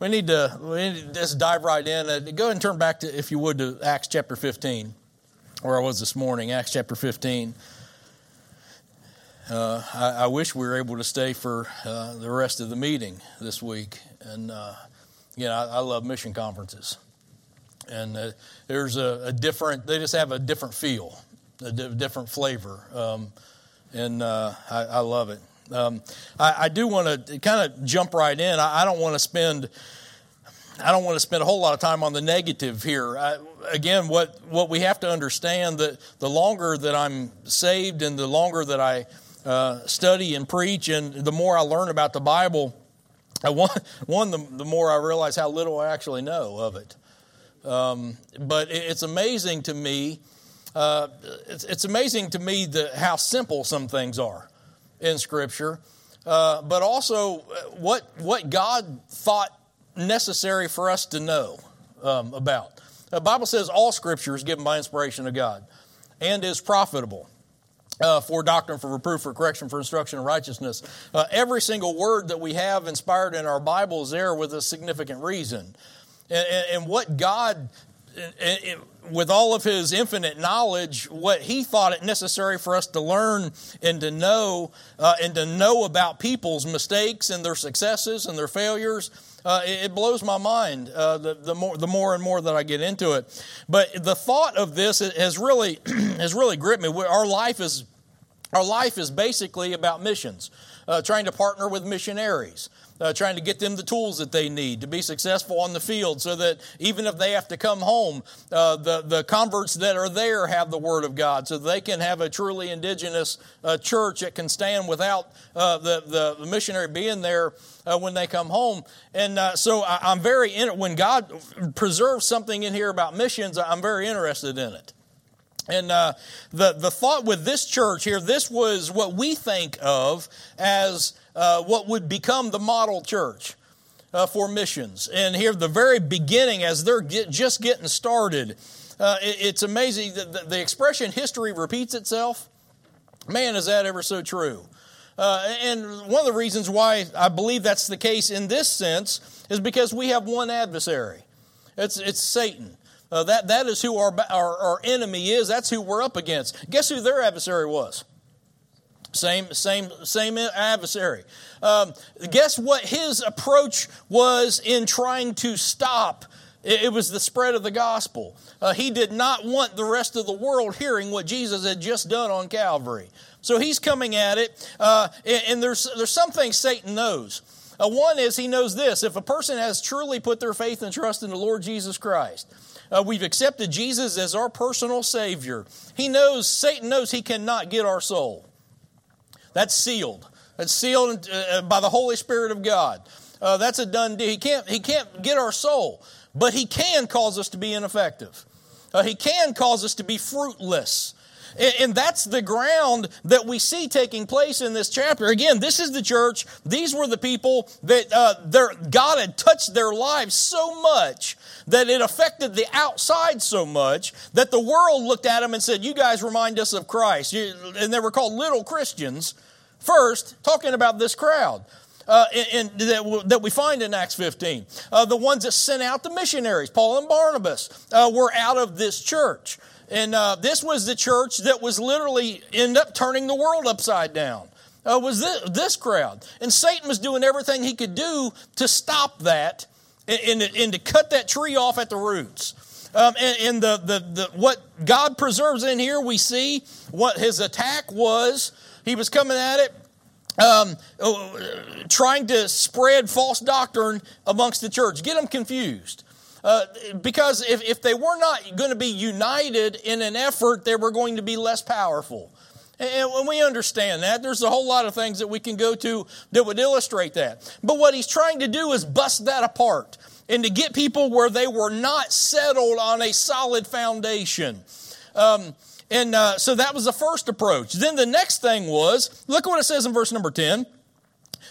we need to, we need to just dive right in. Uh, go ahead and turn back to, if you would, to Acts chapter 15, where I was this morning, Acts chapter 15. Uh, I, I, wish we were able to stay for uh, the rest of the meeting this week. And, uh, you know, I, I, love mission conferences. And uh, there's a, a, different, they just have a different feel, a di- different flavor. Um, and uh, I, I, love it. Um, I, I, do want to kind of jump right in. I, I don't want to spend I don't want to spend a whole lot of time on the negative here. I, again, what what we have to understand that the longer that I'm saved and the longer that I uh, study and preach, and the more I learn about the Bible, I, one, one the, the, more I realize how little I actually know of it. Um, but it, it's amazing to me. Uh, it's, it's, amazing to me the, how simple some things are in Scripture, uh, but also uh, what what God thought necessary for us to know um, about. The Bible says all Scripture is given by inspiration of God and is profitable. Uh, for doctrine, for reproof, for correction, for instruction in righteousness. Uh, every single word that we have inspired in our Bible is there with a significant reason. And, and, and what God with all of his infinite knowledge, what he thought it necessary for us to learn and to know, uh, and to know about people's mistakes and their successes and their failures, uh, it, blows my mind uh, the, the, more, the more and more that I get into it. But the thought of this has really, has really gripped me. Our life is, our life is basically about missions, uh, trying to partner with missionaries uh, trying to get them the tools that they need to be successful on the field so that even if they have to come home, uh, the, the converts that are there have the Word of God so they can have a truly indigenous uh, church that can stand without uh, the, the missionary being there uh, when they come home. And uh, so I, am very, in, it. when God preserves something in here about missions, I'm very interested in it. And uh, the, the thought with this church here, this was what we think of as uh, what would become the model church uh, for missions. And here, the very beginning, as they're get, just getting started, uh, it, it's amazing that the, the, expression history repeats itself. Man, is that ever so true. Uh, and one of the reasons why I believe that's the case in this sense is because we have one adversary. It's, it's Satan. Uh, that, that is who our, our, our enemy is. That's who we're up against. Guess who their adversary was? Same, same, same adversary. Um, guess what his approach was in trying to stop? It, was the spread of the gospel. Uh, he did not want the rest of the world hearing what Jesus had just done on Calvary. So he's coming at it, uh, and, and, there's there's some things Satan knows. Uh, one is he knows this: if a person has truly put their faith and trust in the Lord Jesus Christ, uh, we've accepted Jesus as our personal Savior. He knows Satan knows he cannot get our soul. That's sealed. That's sealed uh, by the Holy Spirit of God. Uh, that's a done deal. He can't, he can't get our soul, but he can cause us to be ineffective. Uh, he can cause us to be fruitless. And that's the ground that we see taking place in this chapter. Again, this is the church. These were the people that uh, their, God had touched their lives so much that it affected the outside so much that the world looked at them and said, You guys remind us of Christ. And they were called little Christians First, talking about this crowd. Uh, that, that, we find in Acts 15. Uh, the ones that sent out the missionaries, Paul and Barnabas, uh, were out of this church. And uh, this was the church that was literally end up turning the world upside down. Uh, was this, this, crowd. And Satan was doing everything he could do to stop that and, and, and to cut that tree off at the roots. Um, and, and the, the, the, what God preserves in here, we see what his attack was he was coming at it um, uh, trying to spread false doctrine amongst the church, get them confused. Uh, because if, if they were not going to be united in an effort, they were going to be less powerful. And we understand that, there's a whole lot of things that we can go to that would illustrate that. But what he's trying to do is bust that apart and to get people where they were not settled on a solid foundation. Um, and uh, so that was the first approach. Then the next thing was look at what it says in verse number 10.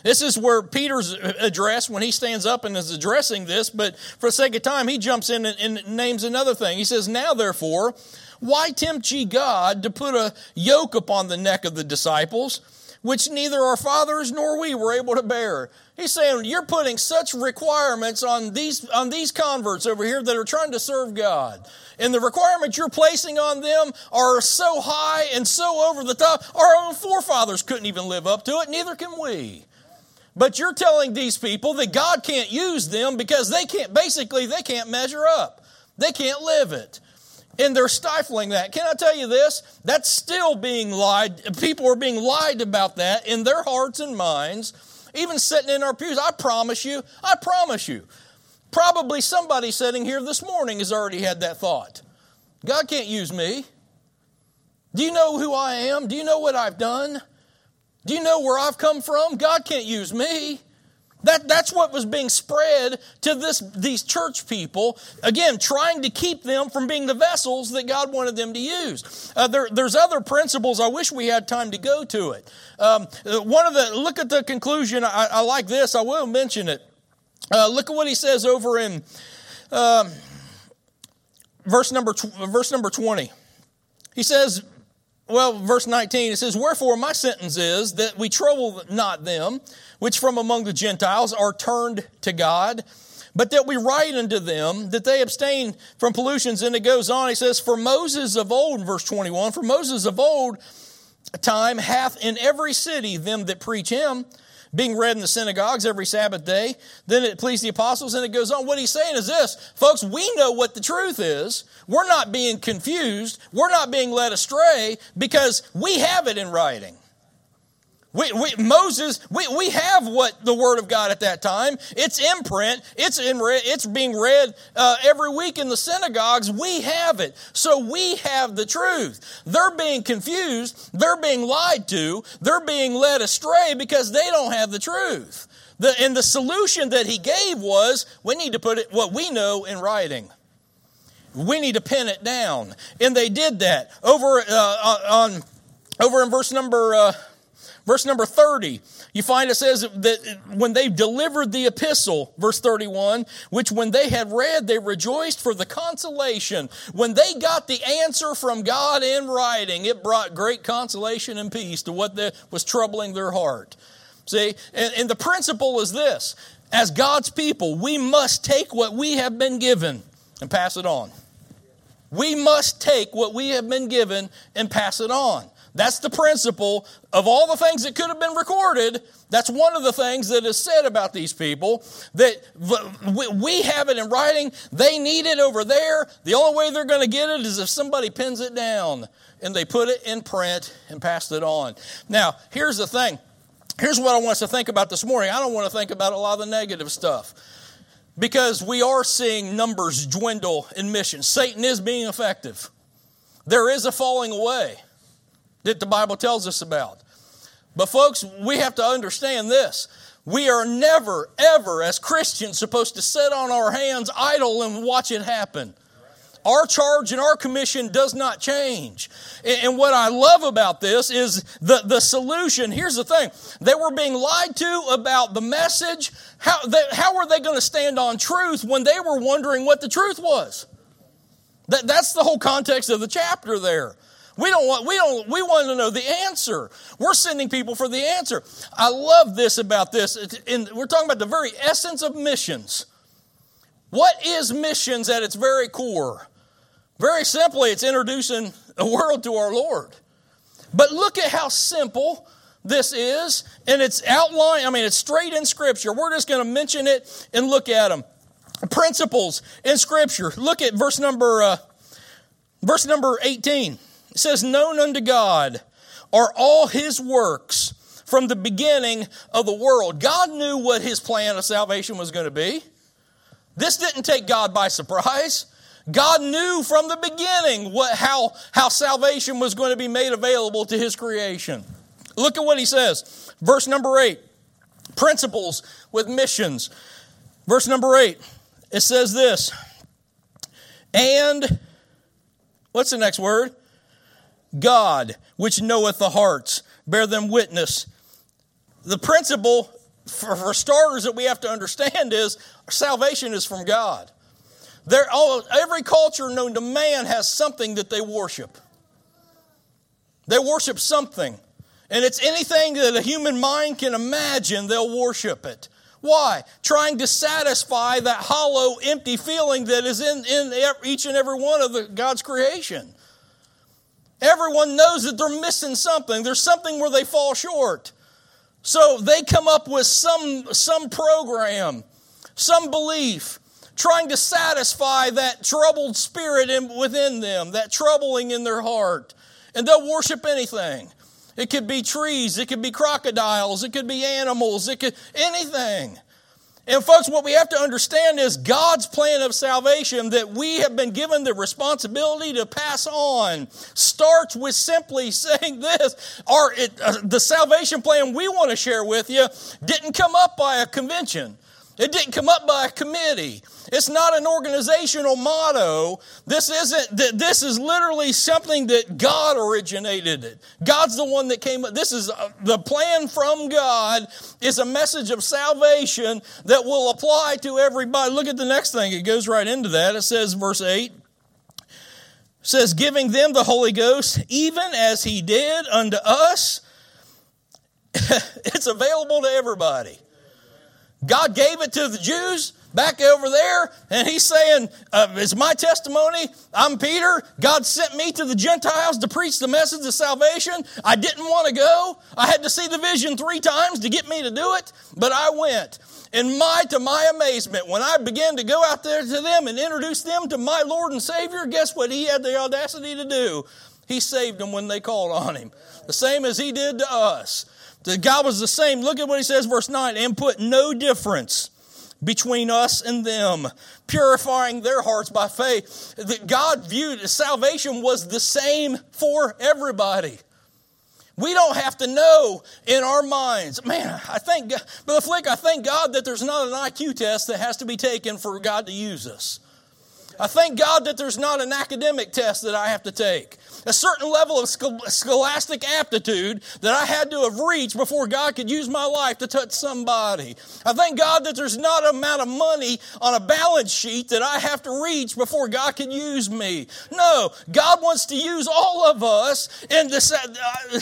This is where Peter's address when he stands up and is addressing this, but for the sake of time, he jumps in and, and names another thing. He says, Now therefore, why tempt ye God to put a yoke upon the neck of the disciples? which neither our fathers nor we were able to bear. He's saying you're putting such requirements on these on these converts over here that are trying to serve God. And the requirements you're placing on them are so high and so over the top. Our own forefathers couldn't even live up to it, neither can we. But you're telling these people that God can't use them because they can't basically they can't measure up. They can't live it. And they're stifling that. Can I tell you this? That's still being lied. People are being lied about that in their hearts and minds even sitting in our pews. I promise you, I promise you, probably somebody sitting here this morning has already had that thought. God can't use me. Do you know who I am? Do you know what I've done? Do you know where I've come from? God can't use me. That, that's what was being spread to this, these church people, again, trying to keep them from being the vessels that God wanted them to use. Uh, there, there's other principles. I wish we had time to go to it. Um, one of the, look at the conclusion. I, I like this. I will mention it. Uh, look at what he says over in um, verse, number tw- verse number 20. He says, well, verse 19, it says, Wherefore my sentence is that we trouble not them which from among the Gentiles are turned to God, but that we write unto them that they abstain from pollutions. And it goes on, he says, For Moses of old, verse 21, for Moses of old time hath in every city them that preach him, being read in the synagogues every Sabbath day. Then it pleased the apostles, and it goes on. What he's saying is this folks, we know what the truth is. We're not being confused, we're not being led astray because we have it in writing. We, we, Moses, we, we have what the Word of God at that time. It's imprint. It's in It's being read uh, every week in the synagogues. We have it, so we have the truth. They're being confused. They're being lied to. They're being led astray because they don't have the truth. The, and the solution that he gave was we need to put it what we know in writing. We need to pin it down, and they did that over uh, on over in verse number. Uh, Verse number 30, you find it says that when they delivered the epistle, verse 31, which when they had read, they rejoiced for the consolation. When they got the answer from God in writing, it brought great consolation and peace to what was troubling their heart. See, and, the principle is this as God's people, we must take what we have been given and pass it on. We must take what we have been given and pass it on. That's the principle of all the things that could have been recorded. That's one of the things that is said about these people that we have it in writing. They need it over there. The only way they're going to get it is if somebody pins it down and they put it in print and pass it on. Now, here's the thing. Here's what I want us to think about this morning. I don't want to think about a lot of the negative stuff because we are seeing numbers dwindle in missions. Satan is being effective. There is a falling away that the Bible tells us about. But, folks, we have to understand this. We are never, ever, as Christians, supposed to sit on our hands idle and watch it happen. Our charge and our commission does not change. And what I love about this is the, the solution. Here's the thing they were being lied to about the message. How, they, how were they going to stand on truth when they were wondering what the truth was? That, that's the whole context of the chapter there. We don't want, we don't, we want to know the answer. We're sending people for the answer. I love this about this. In, we're talking about the very essence of missions. What is missions at its very core? Very simply, it's introducing the world to our Lord. But look at how simple this is, and it's outlined, I mean, it's straight in Scripture. We're just going to mention it and look at them. Principles in Scripture. Look at verse number, uh, verse number 18. It says, Known unto God are all his works from the beginning of the world. God knew what his plan of salvation was going to be. This didn't take God by surprise. God knew from the beginning what, how, how salvation was going to be made available to his creation. Look at what he says. Verse number eight principles with missions. Verse number eight, it says this. And, what's the next word? God, which knoweth the hearts, bear them witness. The principle, for, for starters, that we have to understand is salvation is from God. There, all, every culture known to man has something that they worship. They worship something. And it's anything that a human mind can imagine, they'll worship it. Why? Trying to satisfy that hollow, empty feeling that is in, in each and every one of the, God's creation. Everyone knows that they're missing something. There's something where they fall short. So they come up with some, some program, some belief, trying to satisfy that troubled spirit in, within them, that troubling in their heart. And they'll worship anything. It could be trees, it could be crocodiles, it could be animals, it could anything. And folks, what we have to understand is God's plan of salvation that we have been given the responsibility to pass on starts with simply saying this: Our it, uh, the salvation plan we want to share with you didn't come up by a convention. It didn't come up by a committee. It's not an organizational motto. This isn't that this is literally something that God originated it. God's the one that came up. This is uh, the plan from God is a message of salvation that will apply to everybody. Look at the next thing. It goes right into that. It says verse 8 says giving them the Holy Ghost even as he did unto us. it's available to everybody. God gave it to the Jews back over there, and he's saying, uh, It's my testimony. I'm Peter. God sent me to the Gentiles to preach the message of salvation. I didn't want to go. I had to see the vision three times to get me to do it, but I went. And my, to my amazement, when I began to go out there to them and introduce them to my Lord and Savior, guess what he had the audacity to do? He saved them when they called on him. The same as he did to us. God was the same. Look at what he says, verse 9, and put no difference between us and them, purifying their hearts by faith. That God viewed salvation was the same for everybody. We don't have to know in our minds. Man, I think, Brother Flick, I thank God that there's not an IQ test that has to be taken for God to use us. I thank God that there's not an academic test that I have to take. A certain level of scholastic aptitude that I had to have reached before God could use my life to touch somebody. I thank God that there's not an amount of money on a balance sheet that I have to reach before God can use me. No, God wants to use all of us. And this, uh,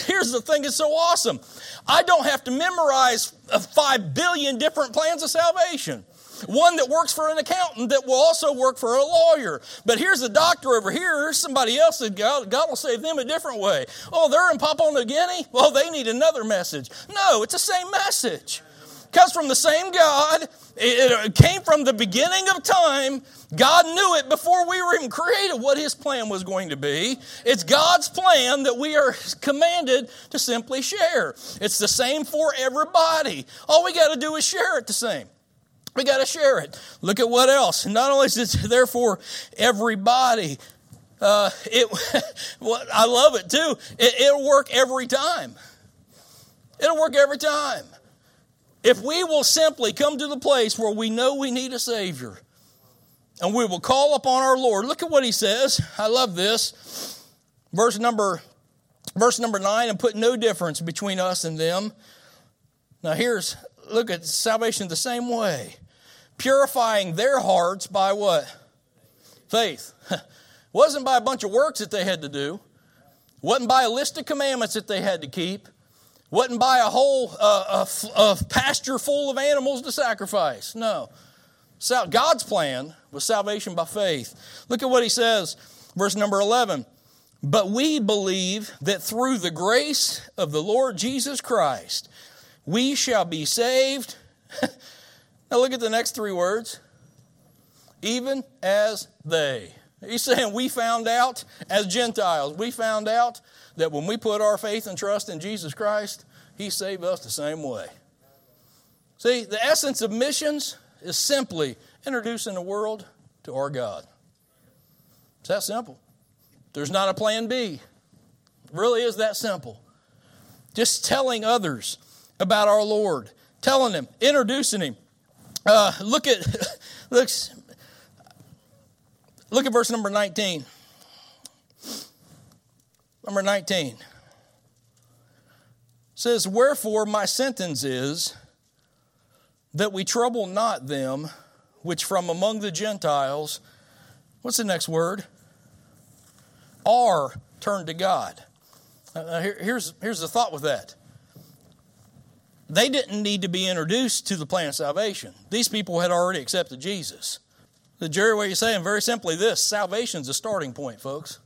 here's the thing that's so awesome I don't have to memorize five billion different plans of salvation one that works for an accountant that will also work for a lawyer. But here's a doctor over here. Here's somebody else that God, God will save them a different way. Oh, they're in Papua New Guinea? Well, they need another message. No, it's the same message. Comes from the same God. It came from the beginning of time. God knew it before we were even created what His plan was going to be. It's God's plan that we are commanded to simply share. It's the same for everybody. All we got to do is share it the same. We got to share it. Look at what else. Not only is it there for everybody, uh, it, I love it too. It, it'll work every time. It'll work every time. If we will simply come to the place where we know we need a Savior and we will call upon our Lord, look at what He says. I love this. Verse number, verse number nine, and put no difference between us and them. Now, here's, look at salvation the same way purifying their hearts by what? Faith. wasn't by a bunch of works that they had to do. wasn't by a list of commandments that they had to keep. wasn't by a whole uh, a, pasture full of animals to sacrifice. No. So God's plan was salvation by faith. Look at what he says, verse number 11. But we believe that through the grace of the Lord Jesus Christ, we shall be saved Now look at the next three words. Even as they. He's saying we found out as Gentiles, we found out that when we put our faith and trust in Jesus Christ, He saved us the same way. See, the essence of missions is simply introducing the world to our God. It's that simple. There's not a plan B. It really is that simple. Just telling others about our Lord, telling them, introducing Him, uh, look at looks. Look at verse number 19. Number 19 says, Wherefore my sentence is that we trouble not them which from among the Gentiles, what's the next word? Are turned to God. Uh, here, here's, here's the thought with that they didn't need to be introduced to the plan of salvation. These people had already accepted Jesus. The Jerry, what you're saying, very simply this salvation's a starting point, folks.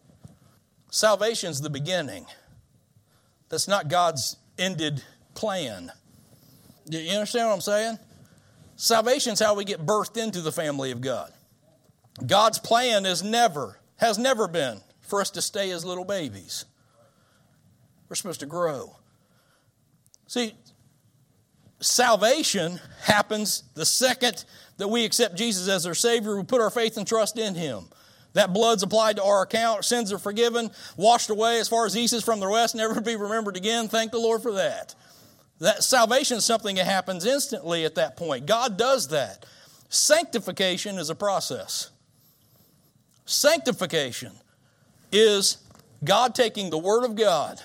Salvation's the beginning. That's not God's ended plan. Do you understand what I'm saying? Salvation's how we get birthed into the family of God. God's plan is never, has never been for us to stay as little babies. We're supposed to grow. See, salvation happens the second that we accept Jesus as our Savior, we put our faith and trust in Him. That blood's applied to our account, sins are forgiven, washed away as far as east is from the west, never to be remembered again. Thank the Lord for that. That salvation is something that happens instantly at that point. God does that. Sanctification is a process. Sanctification is God taking the Word of God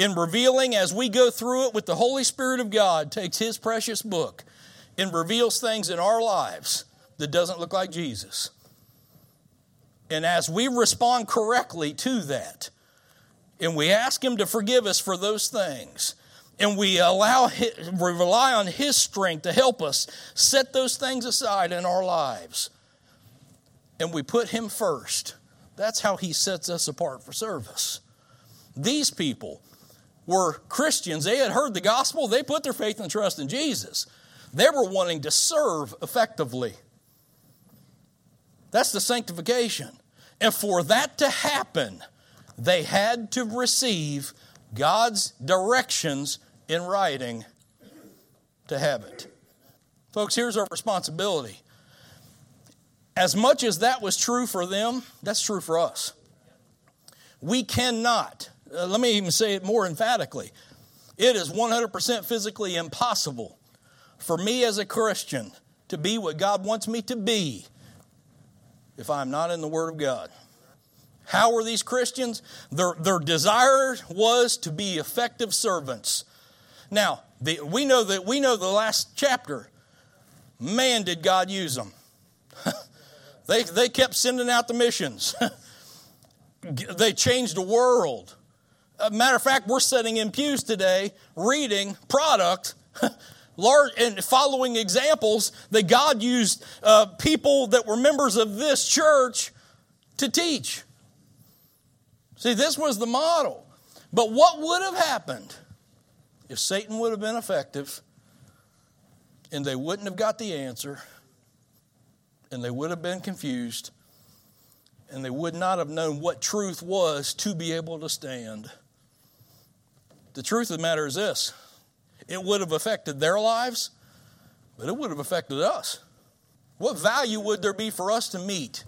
in revealing as we go through it with the Holy Spirit of God, takes His precious book and reveals things in our lives that doesn't look like Jesus. And as we respond correctly to that, and we ask Him to forgive us for those things, and we allow we rely on His strength to help us set those things aside in our lives, and we put Him first. That's how He sets us apart for service. These people were Christians. They had heard the gospel, they put their faith and trust in Jesus. They were wanting to serve effectively. That's the sanctification. And for that to happen, they had to receive God's directions in writing to have it. Folks, here's our responsibility. As much as that was true for them, that's true for us. We cannot uh, let me even say it more emphatically. It is 100% physically impossible for me as a Christian to be what God wants me to be if I'm not in the Word of God. How were these Christians? Their, their desire was to be effective servants. Now, the, we know that we know the last chapter. Man, did God use them. they, they kept sending out the missions. they changed the world matter of fact, we're sitting in pews today reading product. large and following examples that God used uh, people that were members of this church to teach. See, this was the model. But what would have happened if Satan would have been effective and they wouldn't have got the answer and they would have been confused and they would not have known what truth was to be able to stand? The truth of the matter is this it would have affected their lives, but it would have affected us. What value would there be for us to meet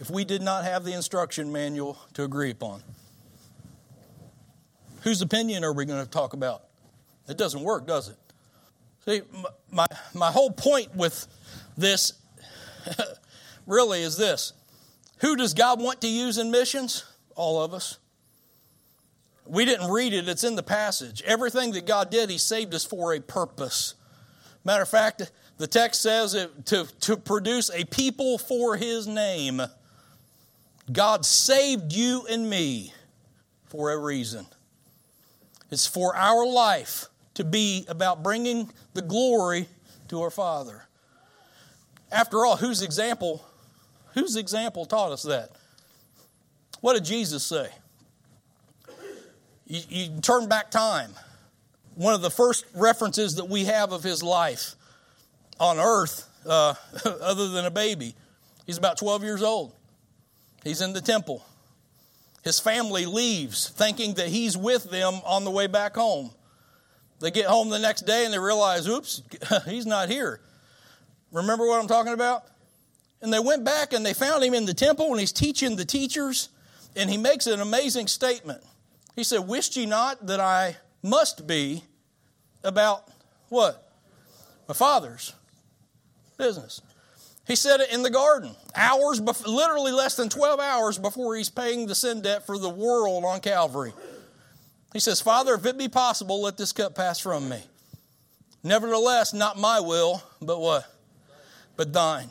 if we did not have the instruction manual to agree upon? Whose opinion are we going to talk about? It doesn't work, does it? See, my, my whole point with this really is this Who does God want to use in missions? All of us. We didn't read it, it's in the passage. Everything that God did, He saved us for a purpose. Matter of fact, the text says it, to, to produce a people for His name. God saved you and me for a reason. It's for our life to be about bringing the glory to our Father. After all, whose example, whose example taught us that? What did Jesus say? You, you turn back time. One of the first references that we have of his life on earth, uh, other than a baby, he's about 12 years old. He's in the temple. His family leaves thinking that he's with them on the way back home. They get home the next day and they realize, oops, he's not here. Remember what I'm talking about? And they went back and they found him in the temple and he's teaching the teachers, and he makes an amazing statement. He said, Wist ye not that I must be about what? My father's business. He said it in the garden, hours, before, literally less than 12 hours before he's paying the sin debt for the world on Calvary. He says, Father, if it be possible, let this cup pass from me. Nevertheless, not my will, but what? But thine.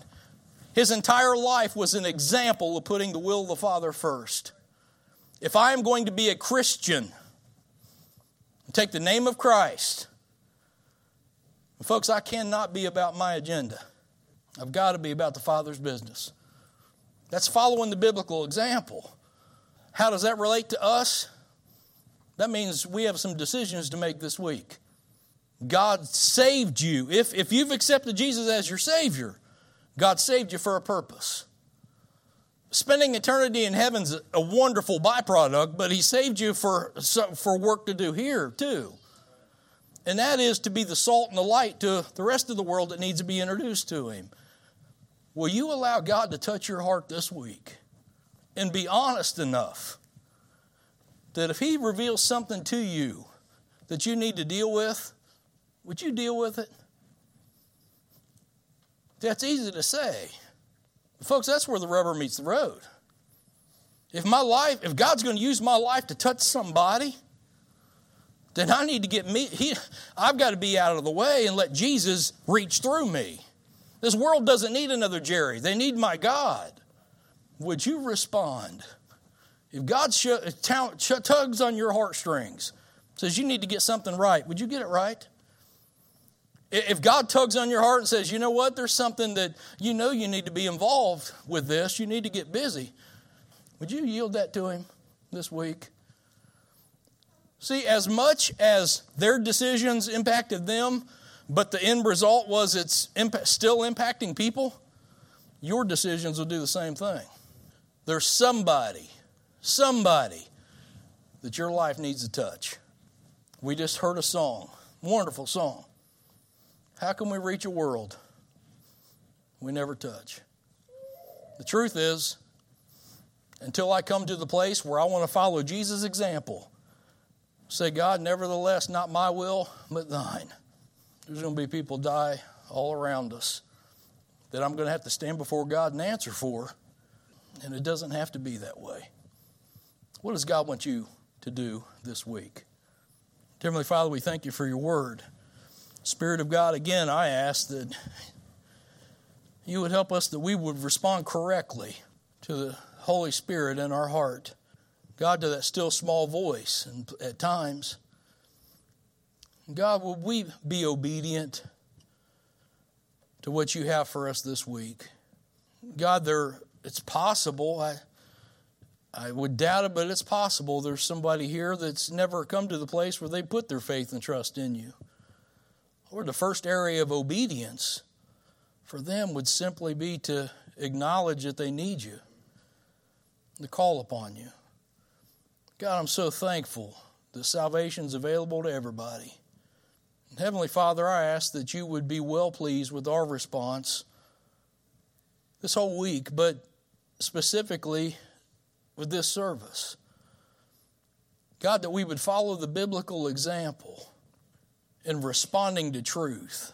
His entire life was an example of putting the will of the Father first. If I am going to be a Christian, take the name of Christ, folks, I cannot be about my agenda. I've got to be about the Father's business. That's following the biblical example. How does that relate to us? That means we have some decisions to make this week. God saved you. If, if you've accepted Jesus as your Savior, God saved you for a purpose. Spending eternity in heaven's a wonderful byproduct, but He saved you for, for work to do here, too. And that is to be the salt and the light to the rest of the world that needs to be introduced to Him. Will you allow God to touch your heart this week and be honest enough that if He reveals something to you that you need to deal with, would you deal with it? That's easy to say. Folks, that's where the rubber meets the road. If my life, if God's going to use my life to touch somebody, then I need to get me, he, I've got to be out of the way and let Jesus reach through me. This world doesn't need another Jerry, they need my God. Would you respond? If God tugs on your heartstrings, says you need to get something right, would you get it right? If God tugs on your heart and says, you know what, there's something that you know you need to be involved with this, you need to get busy, would you yield that to Him this week? See, as much as their decisions impacted them, but the end result was it's still impacting people, your decisions will do the same thing. There's somebody, somebody that your life needs to touch. We just heard a song, wonderful song. How can we reach a world we never touch? The truth is, until I come to the place where I want to follow Jesus' example, say, God, nevertheless, not my will, but thine. There's going to be people die all around us that I'm going to have to stand before God and answer for. And it doesn't have to be that way. What does God want you to do this week? Heavenly Father, we thank you for your word. Spirit of God, again, I ask that you would help us that we would respond correctly to the Holy Spirit in our heart. God, to that still small voice and at times. God, would we be obedient to what you have for us this week? God, there it's possible. I I would doubt it, but it's possible there's somebody here that's never come to the place where they put their faith and trust in you. Or the first area of obedience for them would simply be to acknowledge that they need you, to call upon you. God, I'm so thankful that salvation's available to everybody. Heavenly Father, I ask that you would be well pleased with our response this whole week, but specifically with this service. God, that we would follow the biblical example in responding to truth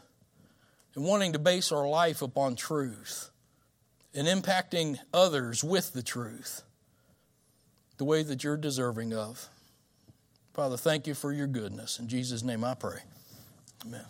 and wanting to base our life upon truth and impacting others with the truth the way that you're deserving of. Father, thank you for your goodness. In Jesus' name I pray. Amen.